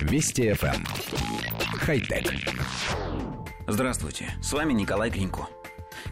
Вести FM. Эм. Хай-тек. Здравствуйте, с вами Николай Гринько.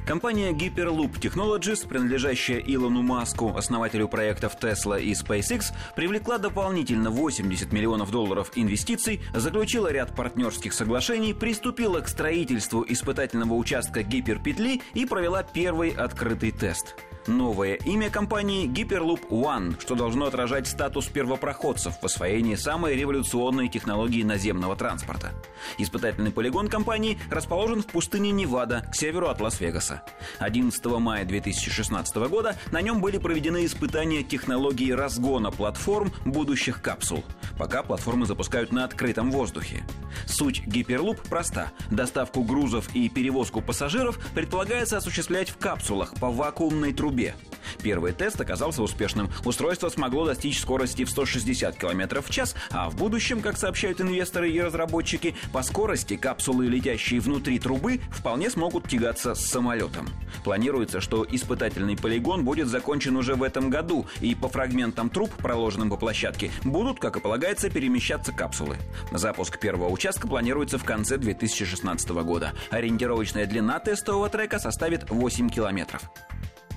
Компания Hyperloop Technologies, принадлежащая Илону Маску, основателю проектов Tesla и SpaceX, привлекла дополнительно 80 миллионов долларов инвестиций, заключила ряд партнерских соглашений, приступила к строительству испытательного участка гиперпетли и провела первый открытый тест – Новое имя компании Hyperloop One, что должно отражать статус первопроходцев в освоении самой революционной технологии наземного транспорта. Испытательный полигон компании расположен в пустыне Невада к северу от Лас-Вегаса. 11 мая 2016 года на нем были проведены испытания технологии разгона платформ будущих капсул. Пока платформы запускают на открытом воздухе. Суть Hyperloop проста. Доставку грузов и перевозку пассажиров предполагается осуществлять в капсулах по вакуумной трубе трубе. Первый тест оказался успешным. Устройство смогло достичь скорости в 160 км в час, а в будущем, как сообщают инвесторы и разработчики, по скорости капсулы, летящие внутри трубы, вполне смогут тягаться с самолетом. Планируется, что испытательный полигон будет закончен уже в этом году, и по фрагментам труб, проложенным по площадке, будут, как и полагается, перемещаться капсулы. Запуск первого участка планируется в конце 2016 года. Ориентировочная длина тестового трека составит 8 километров.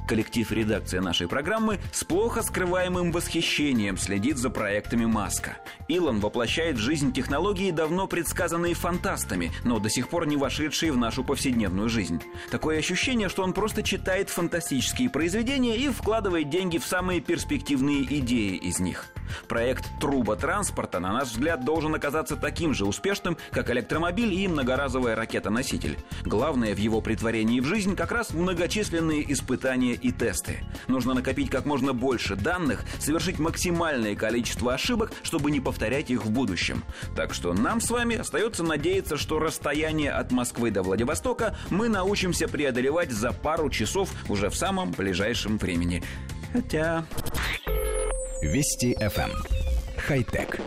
Коллектив редакции нашей программы с плохо скрываемым восхищением следит за проектами Маска. Илон воплощает в жизнь технологии, давно предсказанные фантастами, но до сих пор не вошедшие в нашу повседневную жизнь. Такое ощущение, что он просто читает фантастические произведения и вкладывает деньги в самые перспективные идеи из них. Проект «Труба транспорта», на наш взгляд, должен оказаться таким же успешным, как электромобиль и многоразовая ракета-носитель. Главное в его притворении в жизнь как раз многочисленные испытания и тесты. Нужно накопить как можно больше данных, совершить максимальное количество ошибок, чтобы не повторять их в будущем. Так что нам с вами остается надеяться, что расстояние от Москвы до Владивостока мы научимся преодолевать за пару часов уже в самом ближайшем времени. Хотя... Вести FM. Эм. Хай-тек.